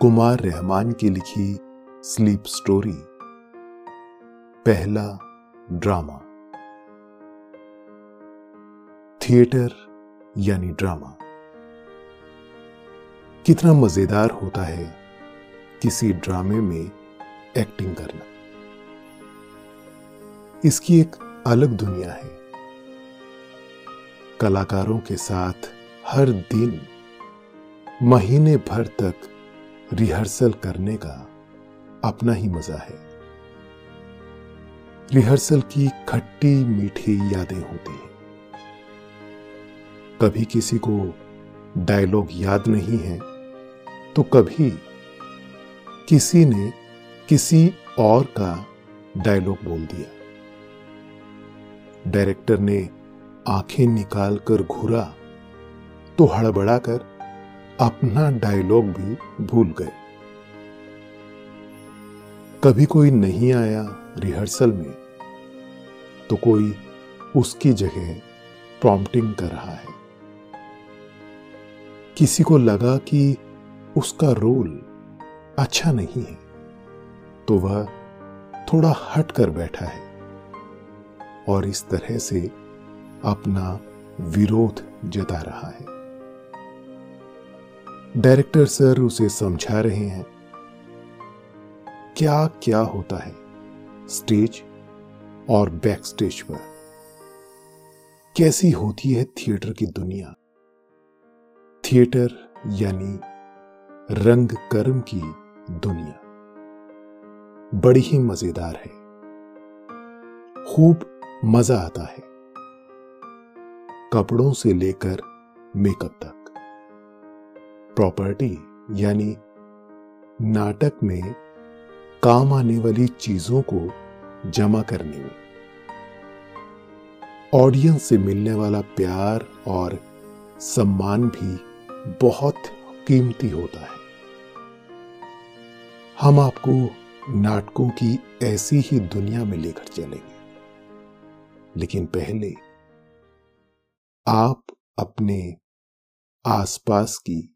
कुमार रहमान की लिखी sleep story, पहला ड्रामा। थिएटर यानी ड्रामा। कितना मज़ेदार होता है किसी ड्रामे में एक्टिंग करना। इसकी एक अलग दुनिया है। कलाकारों के साथ हर दिन महीने भर तक रिहर्सल करने का अपना ही मज़ा है। रिहर्सल की खट्टी मीठी यादें होती हैं। कभी किसी को डायलॉग याद नहीं है तो कभी किसी ने किसी और का डायलॉग बोल दिया। डायरेक्टर ने आँखें निकालकर घूरा तो हड़बड़ाकर अपना डायलॉग भी भूल गए। कभी कोई नहीं आया रिहर्सल में तो कोई उसकी जगह प्रॉम्प्टिंग कर रहा है। किसी को लगा कि उसका रोल अच्छा नहीं है तो वह थोड़ा हट कर बैठा है और इस तरह से अपना विरोध जता रहा है। डायरेक्टर सर उसे समझा रहे हैं। क्या क्या होता है? स्टेज और बैक स्टेज पर। कैसी होती है थिएटर की दुनिया? थिएटर यानी रंग कर्म की दुनिया। बड़ी ही मज़ेदार है। खूब मज़ा आता है। कपड़ों से लेकर मेकअप तक। प्रॉपर्टी यानी नाटक में काम आने वाली चीज़ों को जमा करने में। ऑडियंस से मिलने वाला प्यार और सम्मान भी बहुत कीमती होता है। हम आपको नाटकों की ऐसी ही दुनिया में लेकर चलेंगे। लेकिन पहले आप अपने आसपास की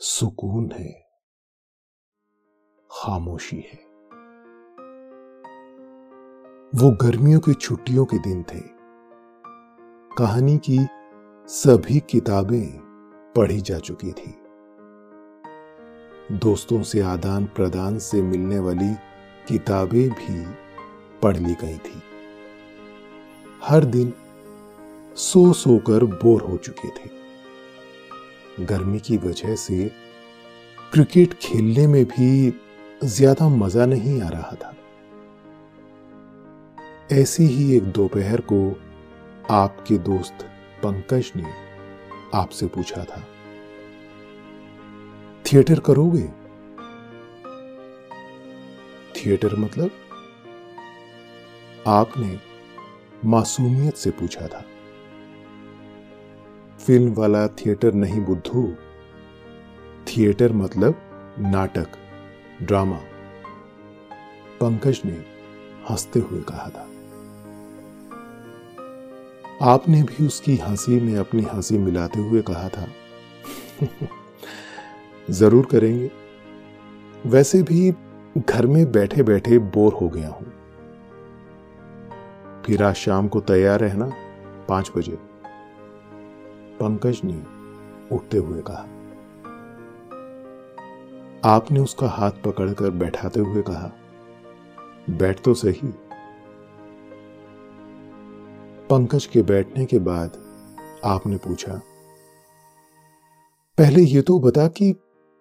सुकून है, खामोशी है। वो गर्मियों की छुट्टियों के दिन थे। कहानी की सभी किताबें पढ़ी जा चुकी थी। दोस्तों से आदान प्रदान से मिलने वाली किताबें भी पढ़ ली गई थी। हर दिन सो सोकर बोर हो चुके थे। गर्मी की वजह से क्रिकेट खेलने में भी ज़्यादा मज़ा नहीं आ रहा था। ऐसी ही एक दोपहर को आपके दोस्त पंकज ने आपसे पूछा था, थिएटर करोगे? थिएटर मतलब? आपने मासूमियत से पूछा था। फ़िल्म वाला थिएटर नहीं बुद्धू। थिएटर मतलब नाटक, ड्रामा। पंकज ने हँसते हुए कहा था। आपने भी उसकी हँसी में अपनी हँसी मिलाते हुए कहा था। ज़रूर करेंगे। वैसे भी घर में बैठे बैठे बोर हो गया हूँ। फिर आज शाम को तैयार रहना पाँच बजे। पंकज ने उठते हुए कहा। आपने उसका हाथ पकड़कर बैठाते हुए कहा, बैठ तो सही। पंकज के बैठने के बाद आपने पूछा, पहले ये तो बता कि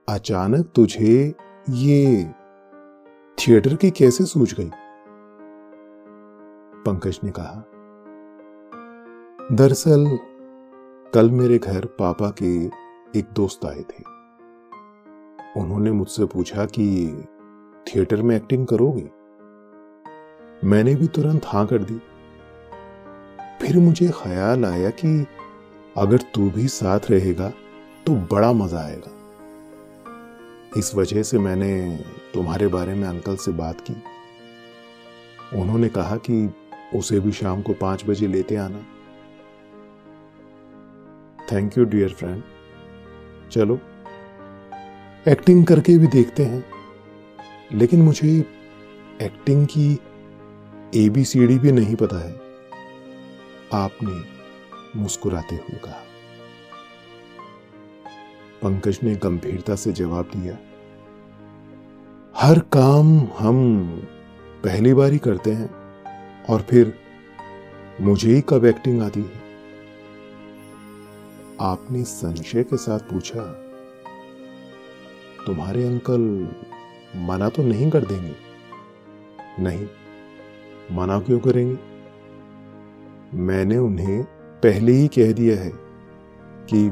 अचानक तुझे ये थिएटर की कैसे सूझ गई? पंकज ने कहा, दरअसल कल मेरे घर पापा के एक दोस्त आए थे। उन्होंने मुझसे पूछा कि, थिएटर में एक्टिंग करोगे? मैंने भी तुरंत हाँ कर दी। फिर मुझे ख्याल आया कि अगर तू भी साथ रहेगा तो बड़ा मज़ा आएगा। इस वजह से मैंने तुम्हारे बारे में अंकल से बात की। उन्होंने कहा कि, उसे भी शाम को पाँच बजे लेते आना। थैंक यू डियर फ्रेंड चलो। एक्टिंग करके भी देखते हैं। लेकिन मुझे एक्टिंग की ए बी सी डी भी नहीं पता है। आपने मुस्कुराते हुए कहा। पंकज ने गंभीरता से जवाब दिया। हर काम हम पहली बार ही करते हैं। और फिर मुझे ही कब एक्टिंग आती है? आपने संशय के साथ पूछा, तुम्हारे अंकल मना तो नहीं कर देंगे? नहीं, मना क्यों करेंगे? मैंने उन्हें पहले ही कह दिया है कि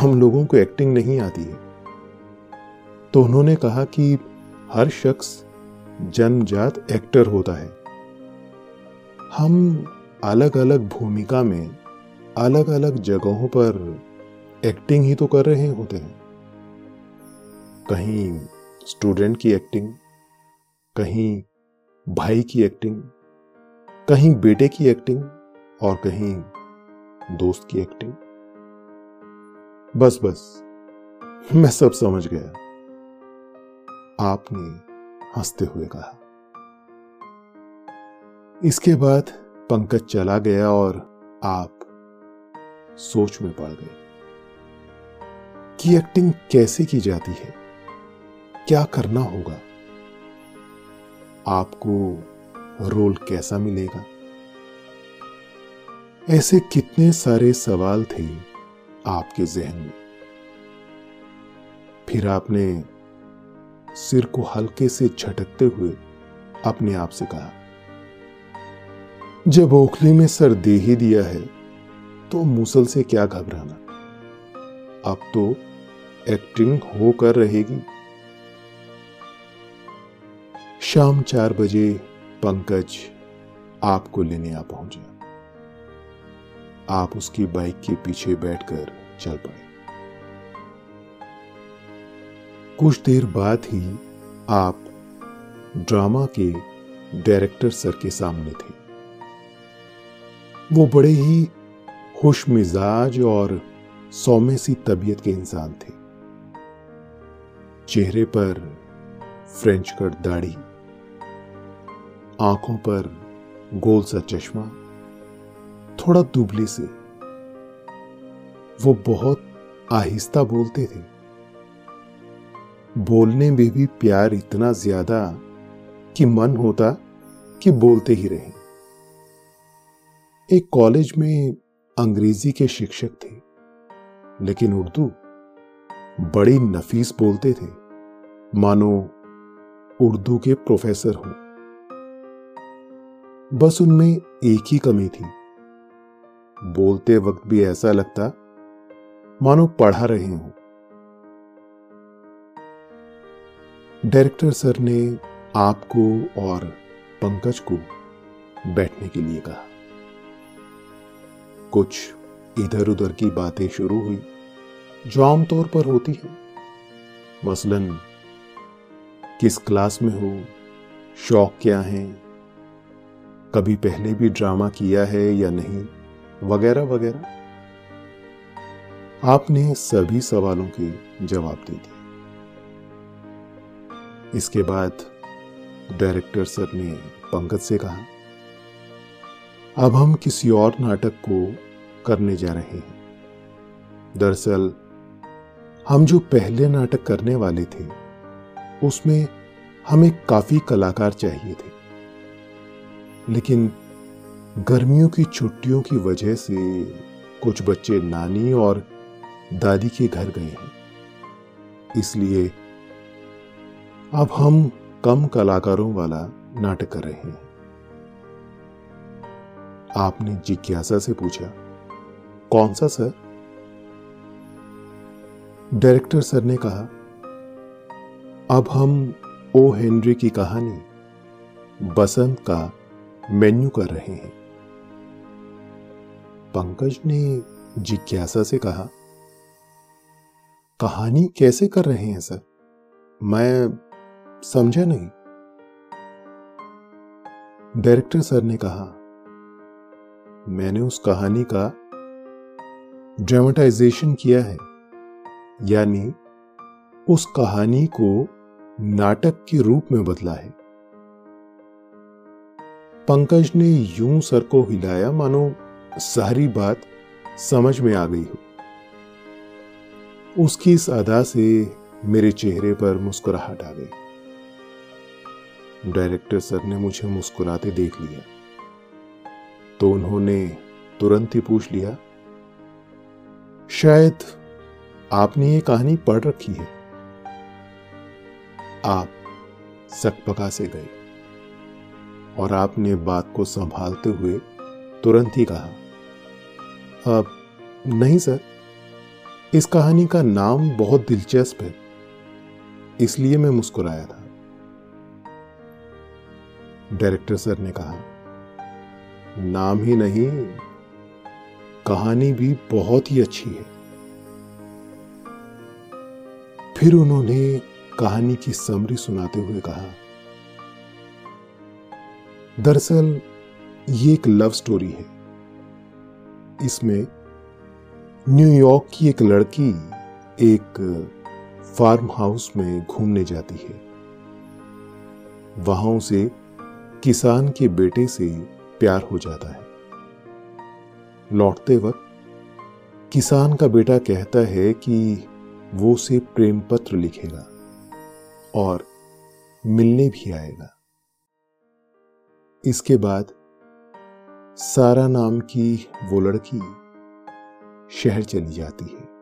हम लोगों को एक्टिंग नहीं आती है। तो उन्होंने कहा कि हर शख्स जन्मजात एक्टर होता है। हम अलग अलग भूमिका में अलग अलग जगहों पर एक्टिंग ही तो कर रहे होते हैं। कहीं स्टूडेंट की एक्टिंग कहीं भाई की एक्टिंग कहीं बेटे की एक्टिंग और कहीं दोस्त की एक्टिंग बस बस, मैं सब समझ गया। आपने हँसते हुए कहा। इसके बाद पंकज चला गया और आप सोच में पड़ गए कि एक्टिंग कैसे की जाती है? क्या करना होगा? आपको रोल कैसा मिलेगा? ऐसे कितने सारे सवाल थे आपके जहन में। फिर आपने सिर को हल्के से झटकते हुए अपने आप से कहा, जब ओखली में सर दे ही दिया है तो मुसल से क्या घबराना? अब तो एक्टिंग हो कर रहेगी। शाम चार बजे पंकज आपको लेने आ पहुँचा। आप उसकी बाइक के पीछे बैठकर चल पड़े। कुछ देर बाद ही आप ड्रामा के डायरेक्टर सर के सामने थे। वो बड़े ही खुश मिजाज और सौम्य सी तबीयत के इंसान थे। चेहरे पर फ्रेंच कट दाढ़ी, आँखों पर गोल सा चश्मा, थोड़ा दुबली से। वो बहुत आहिस्ता बोलते थे। बोलने में भी प्यार इतना ज़्यादा कि मन होता कि बोलते ही रहे। एक कॉलेज में अंग्रेज़ी के शिक्षक थे। लेकिन उर्दू बड़ी नफीस बोलते थे। मानो उर्दू के प्रोफेसर हो। बस उनमें एक ही कमी थी। बोलते वक्त भी ऐसा लगता, मानो पढ़ा रहे हो। डायरेक्टर सर ने आपको और पंकज को बैठने के लिए कहा। कुछ इधर उधर की बातें शुरू हुई, जो आमतौर पर होती है। मसलन, किस क्लास में हो, शौक क्या है, कभी पहले भी ड्रामा किया है या नहीं, वगैरह वगैरह। आपने सभी सवालों के जवाब दे दिए। इसके बाद डायरेक्टर सर ने पंकज से कहा अब हम किसी और नाटक को करने जा रहे हैं। दरअसल, हम जो पहले नाटक करने वाले थे, उसमें हमें काफ़ी कलाकार चाहिए थे। लेकिन गर्मियों की छुट्टियों की वजह से कुछ बच्चे नानी और दादी के घर गए हैं। इसलिए अब हम कम कलाकारों वाला नाटक कर रहे हैं। आपने जिज्ञासा से पूछा, कौन सा, सर? डायरेक्टर सर ने कहा, अब हम ओ. हेनरी की कहानी बसंत का मेन्यू कर रहे हैं। पंकज ने जिज्ञासा से कहा, कहानी कैसे कर रहे हैं, सर? मैं समझा नहीं। डायरेक्टर सर ने कहा मैंने उस कहानी का ड्रामेटाइजेशन किया है। यानी उस कहानी को नाटक के रूप में बदला है। पंकज ने यूँ सर को हिलाया, मानो सारी बात समझ में आ गई हो। उसकी इस अदा से मेरे चेहरे पर मुस्कुराहट आ गई। डायरेक्टर सर ने मुझे मुस्कुराते देख लिया। तो उन्होंने तुरंत ही पूछ लिया, शायद आपने ये कहानी पढ़ रखी है। आप सकपका से गए और आपने बात को संभालते हुए तुरंत ही कहा, अब नहीं सर, इस कहानी का नाम बहुत दिलचस्प है, इसलिए मैं मुस्कुराया था। डायरेक्टर सर ने कहा नाम ही नहीं, कहानी भी बहुत ही अच्छी है। फिर उन्होंने कहानी की समरी सुनाते हुए कहा, दरअसल, ये एक लव स्टोरी है। इसमें न्यूयॉर्क की एक लड़की एक फार्म हाउस में घूमने जाती है। वहाँ उसे किसान के बेटे से प्यार हो जाता है। लौटते वक्त किसान का बेटा कहता है कि वो उसे प्रेम पत्र लिखेगा और मिलने भी आएगा। इसके बाद सारा नाम की वो लड़की शहर चली जाती है।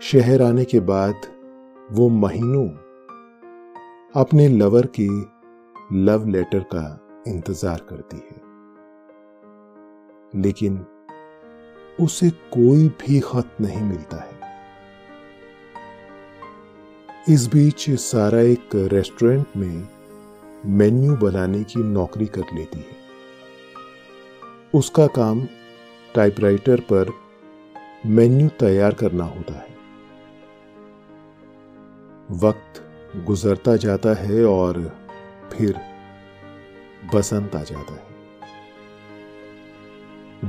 शहर आने के बाद वो महीनों अपने लवर के लव लेटर का इंतज़ार करती है। लेकिन उसे कोई भी खत नहीं मिलता है। इस बीच सारा एक रेस्टोरेंट में मेन्यू बनाने की नौकरी कर लेती है। उसका काम टाइपराइटर पर मेन्यू तैयार करना होता है। वक्त गुजरता जाता है और फिर बसंत आ जाता है।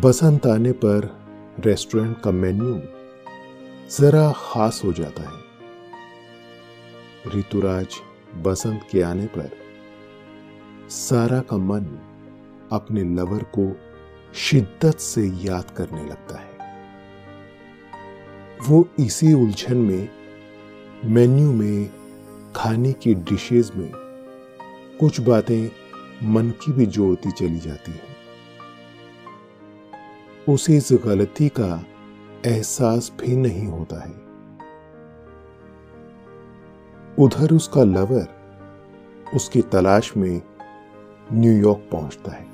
बसंत आने पर रेस्टोरेंट का मेन्यू जरा खास हो जाता है। ऋतुराज बसंत के आने पर सारा का मन अपने लवर को शिद्दत से याद करने लगता है। वो इसी उलझन में मेन्यू में खाने की डिशेज में कुछ बातें मन की भी जोड़ती चली जाती है। उसे इस गलती का एहसास भी नहीं होता है। उधर उसका लवर उसकी तलाश में न्यूयॉर्क पहुँचता है।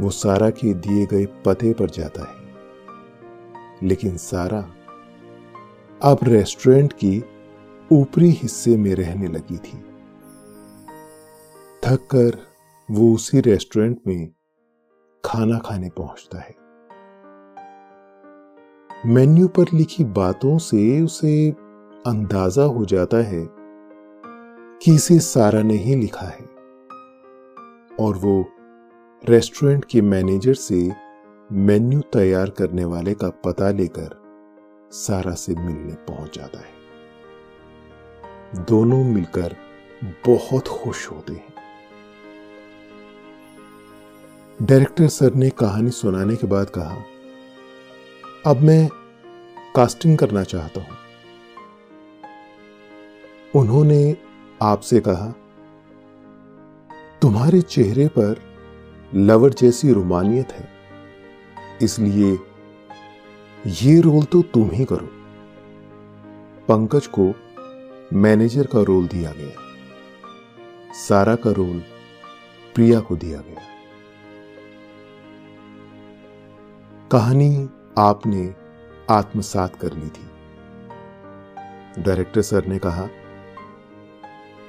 वो सारा के दिए गए पते पर जाता है। लेकिन सारा अब रेस्टोरेंट की ऊपरी हिस्से में रहने लगी थी। थक कर वो उसी रेस्टोरेंट में खाना खाने पहुँचता है। मेन्यू पर लिखी बातों से उसे अंदाज़ा हो जाता है कि इसे सारा ने ही लिखा है और वो रेस्टोरेंट के मैनेजर से मेन्यू तैयार करने वाले का पता लेकर सारा से मिलने पहुँच जाता है। दोनों मिलकर बहुत खुश होते हैं। डायरेक्टर सर ने कहानी सुनाने के बाद कहा, अब मैं कास्टिंग करना चाहता हूँ। उन्होंने आपसे कहा, तुम्हारे चेहरे पर लवर जैसी रोमानियत है, इसलिए ये रोल तो तुम ही करो। पंकज को मैनेजर का रोल दिया गया। सारा का रोल प्रिया को दिया गया। कहानी आपने आत्मसात कर ली थी। डायरेक्टर सर ने कहा,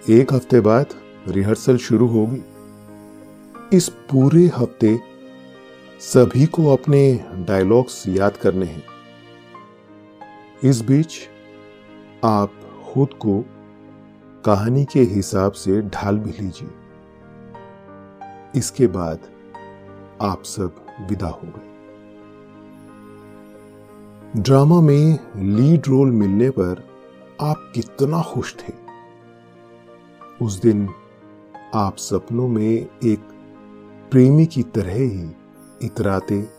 एक हफ़्ते बाद रिहर्सल शुरू होगी इस पूरे हफ़्ते सभी को अपने डायलॉग्स याद करने हैं। इस बीच आप खुद को कहानी के हिसाब से ढाल भी लीजिए। इसके बाद आप सब विदा हो गए। ड्रामा में लीड रोल मिलने पर आप कितना खुश थे? उस दिन आप सपनों में एक प्रेमी की तरह ही इतराते,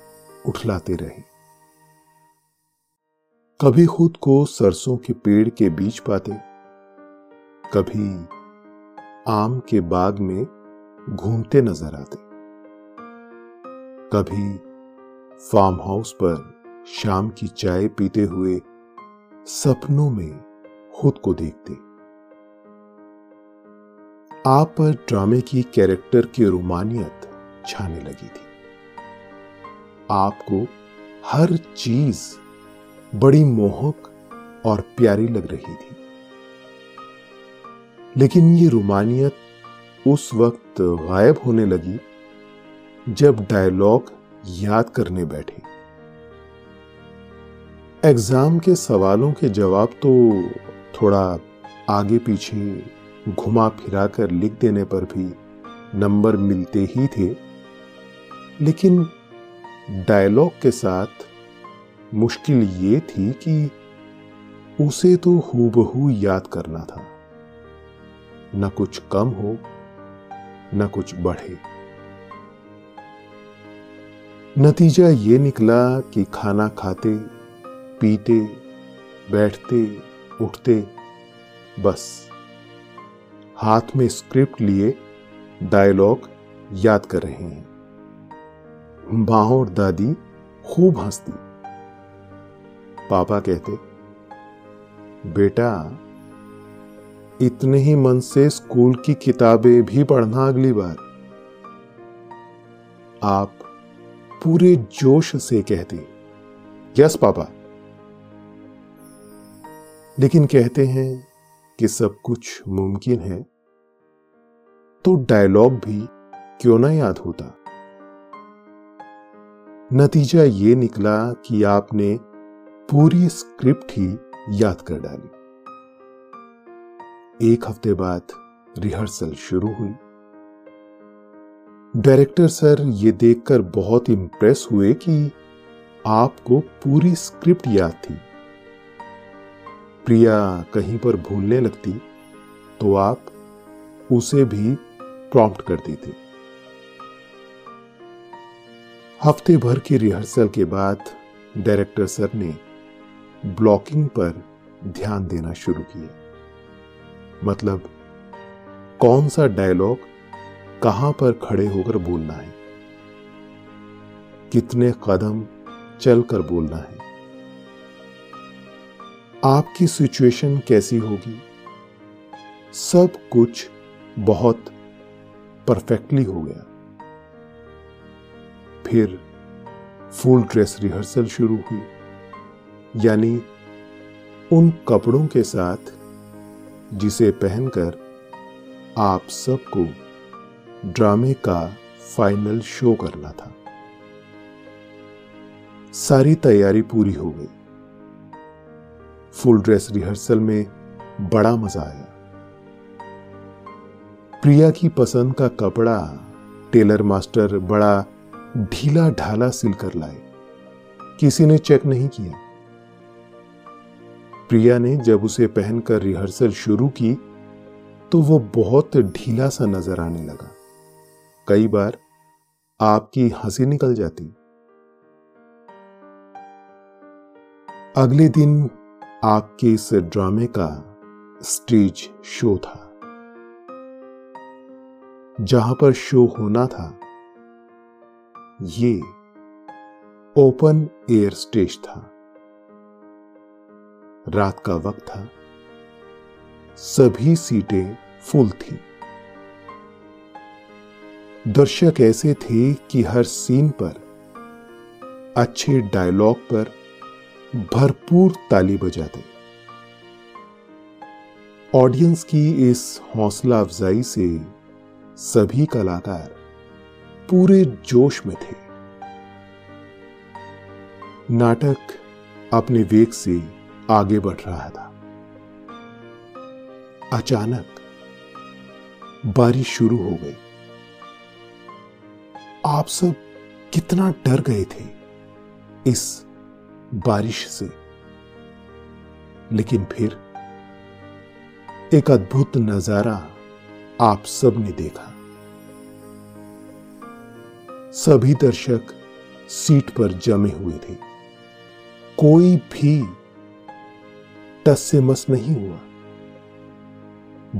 उठलाते रहे। कभी खुद को सरसों के पेड़ के बीच पाते, कभी आम के बाग में घूमते नज़र आते, कभी फार्म हाउस पर शाम की चाय पीते हुए सपनों में खुद को देखते। आप पर ड्रामे की कैरेक्टर की रोमानियत छाने लगी थी। आपको हर चीज़ बड़ी मोहक और प्यारी लग रही थी। लेकिन ये रोमानियत उस वक्त गायब होने लगी जब डायलॉग याद करने बैठे। एग्ज़ाम के सवालों के जवाब तो थोड़ा आगे पीछे घुमा फिरा कर लिख देने पर भी नंबर मिलते ही थे। लेकिन डायलॉग के साथ मुश्किल ये थी कि उसे तो हूबहू याद करना था। न कुछ कम हो, न कुछ बढ़े। नतीजा ये निकला कि खाना खाते पीते, बैठते, उठते, बस। हाथ में स्क्रिप्ट लिए डायलॉग याद कर रहे हैं। माँ और दादी खूब हंसती। पापा कहते, बेटा, इतने ही मन से स्कूल की किताबें भी पढ़ना अगली बार। आप पूरे जोश से कहते, यस, पापा लेकिन कहते हैं कि सब कुछ मुमकिन है। तो डायलॉग भी क्यों ना याद होता? नतीजा ये निकला कि आपने पूरी स्क्रिप्ट ही याद कर डाली। एक हफ़्ते बाद रिहर्सल शुरू हुई। डायरेक्टर सर ये देखकर बहुत इंप्रेस हुए कि आपको पूरी स्क्रिप्ट याद थी। प्रिया कहीं पर भूलने लगती तो आप उसे भी प्रॉम्प्ट करती थी। हफ़्ते भर की रिहर्सल के बाद डायरेक्टर सर ने ब्लॉकिंग पर ध्यान देना शुरू किया। मतलब कौन सा डायलॉग कहाँ पर खड़े होकर बोलना है? कितने कदम चलकर बोलना है? आपकी सिचुएशन कैसी होगी? सब कुछ बहुत परफेक्टली हो गया। फिर फुल ड्रेस रिहर्सल शुरू हुई। यानी उन कपड़ों के साथ जिसे पहनकर आप सबको ड्रामे का फाइनल शो करना था। सारी तैयारी पूरी हो गई। फुल ड्रेस रिहर्सल में बड़ा मज़ा आया। प्रिया की पसंद का कपड़ा टेलर मास्टर बड़ा ढीला ढाला सिलकर लाए। किसी ने चेक नहीं किया। प्रिया ने जब उसे पहनकर रिहर्सल शुरू की तो वो बहुत ढीला सा नज़र आने लगा। कई बार आपकी हँसी निकल जाती। अगले दिन आपके इस ड्रामे का स्टेज शो था। जहाँ पर शो होना था, ये ओपन एयर स्टेज था। रात का वक्त था, सभी सीटें फुल थी। दर्शक ऐसे थे कि हर सीन पर अच्छे डायलॉग पर भरपूर ताली बजा बजाते। ऑडियंस की इस हौसला अफजाई से सभी कलाकार पूरे जोश में थे। नाटक अपने वेग से आगे बढ़ रहा था। अचानक बारिश शुरू हो गई। आप सब कितना डर गए थे इस बारिश से। लेकिन फिर एक अद्भुत नज़ारा आप सबने देखा। सभी दर्शक सीट पर जमे हुए थे। कोई भी टस से मस नहीं हुआ।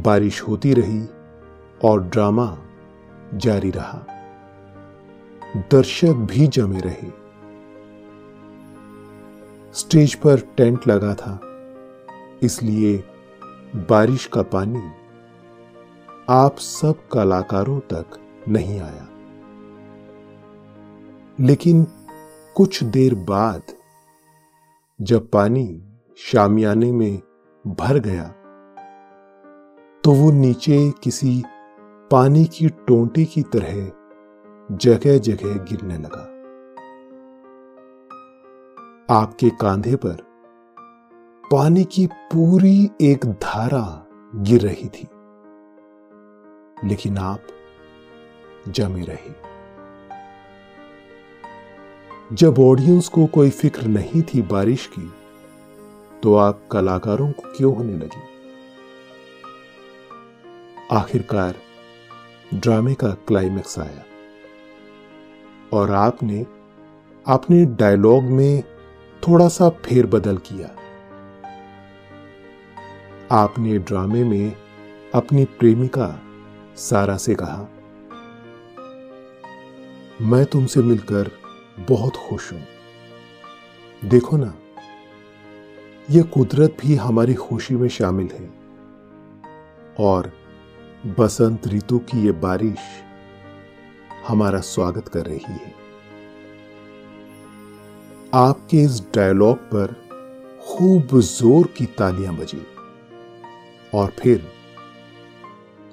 बारिश होती रही और ड्रामा जारी रहा। दर्शक भी जमे रहे। स्टेज पर टेंट लगा था, इसलिए बारिश का पानी आप सब कलाकारों तक नहीं आया। लेकिन कुछ देर बाद, जब पानी शामियाने में भर गया तो वो नीचे किसी पानी की टोंटी की तरह जगह जगह गिरने लगा। आपके कांधे पर पानी की पूरी एक धारा गिर रही थी। लेकिन आप जमे रहे। जब ऑडियंस को कोई फ़िक्र नहीं थी बारिश की तो आप कलाकारों को क्यों होने लगी? आखिरकार ड्रामे का क्लाइमैक्स आया और आपने अपने डायलॉग में थोड़ा सा फेरबदल किया। आपने ड्रामे में अपनी प्रेमिका सारा से कहा, मैं तुमसे मिलकर बहुत खुश हूँ। देखो ना यह कुदरत भी हमारी खुशी में शामिल है। और बसंत ऋतु की यह बारिश हमारा स्वागत कर रही है। आपके इस डायलॉग पर खूब ज़ोर की तालियाँ बजी। और फिर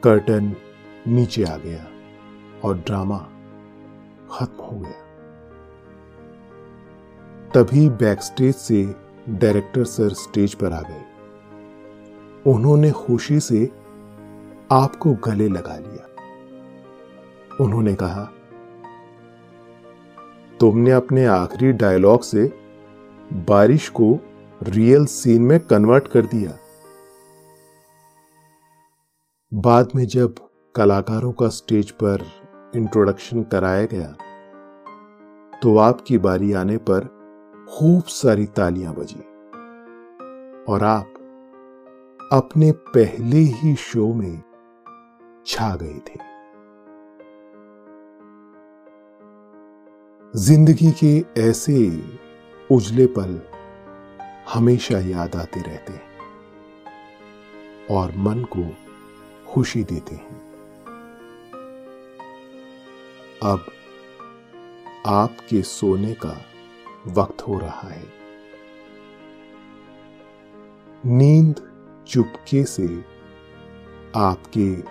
कर्टन नीचे आ गया और ड्रामा खत्म हो गया। तभी बैकस्टेज से डायरेक्टर सर स्टेज पर आ गए। उन्होंने खुशी से आपको गले लगा लिया। उन्होंने कहा तुमने अपने आखिरी डायलॉग से बारिश को रियल सीन में कन्वर्ट कर दिया। बाद में जब कलाकारों का स्टेज पर इंट्रोडक्शन कराया गया तो आपकी बारी आने पर खूब सारी तालियाँ बजी। और आप अपने पहले ही शो में छा गए थे। ज़िंदगी के ऐसे उजले पल हमेशा याद आते रहते हैं और मन को खुशी देते हैं। अब आपके सोने का वक्त हो रहा है। नींद चुपके से आपके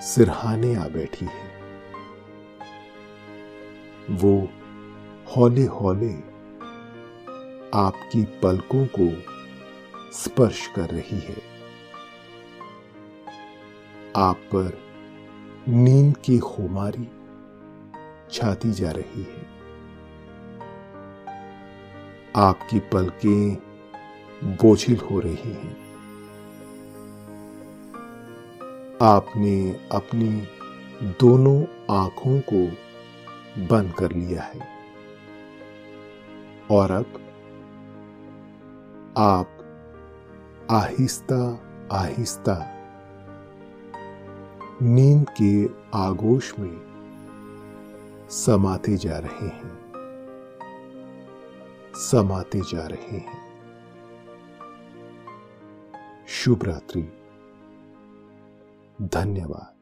सिरहाने आ बैठी है। वो हौले हौले आपकी पलकों को स्पर्श कर रही है। आप पर नींद की खुमारी छाती जा रही है। आपकी पलकें बोझिल हो रही हैं। आपने अपनी दोनों आँखों को बंद कर लिया है। और अब आप आहिस्ता आहिस्ता नींद के आगोश में समाते जा रहे हैं। समाते जा रहे हैं। शुभ रात्रि। धन्यवाद।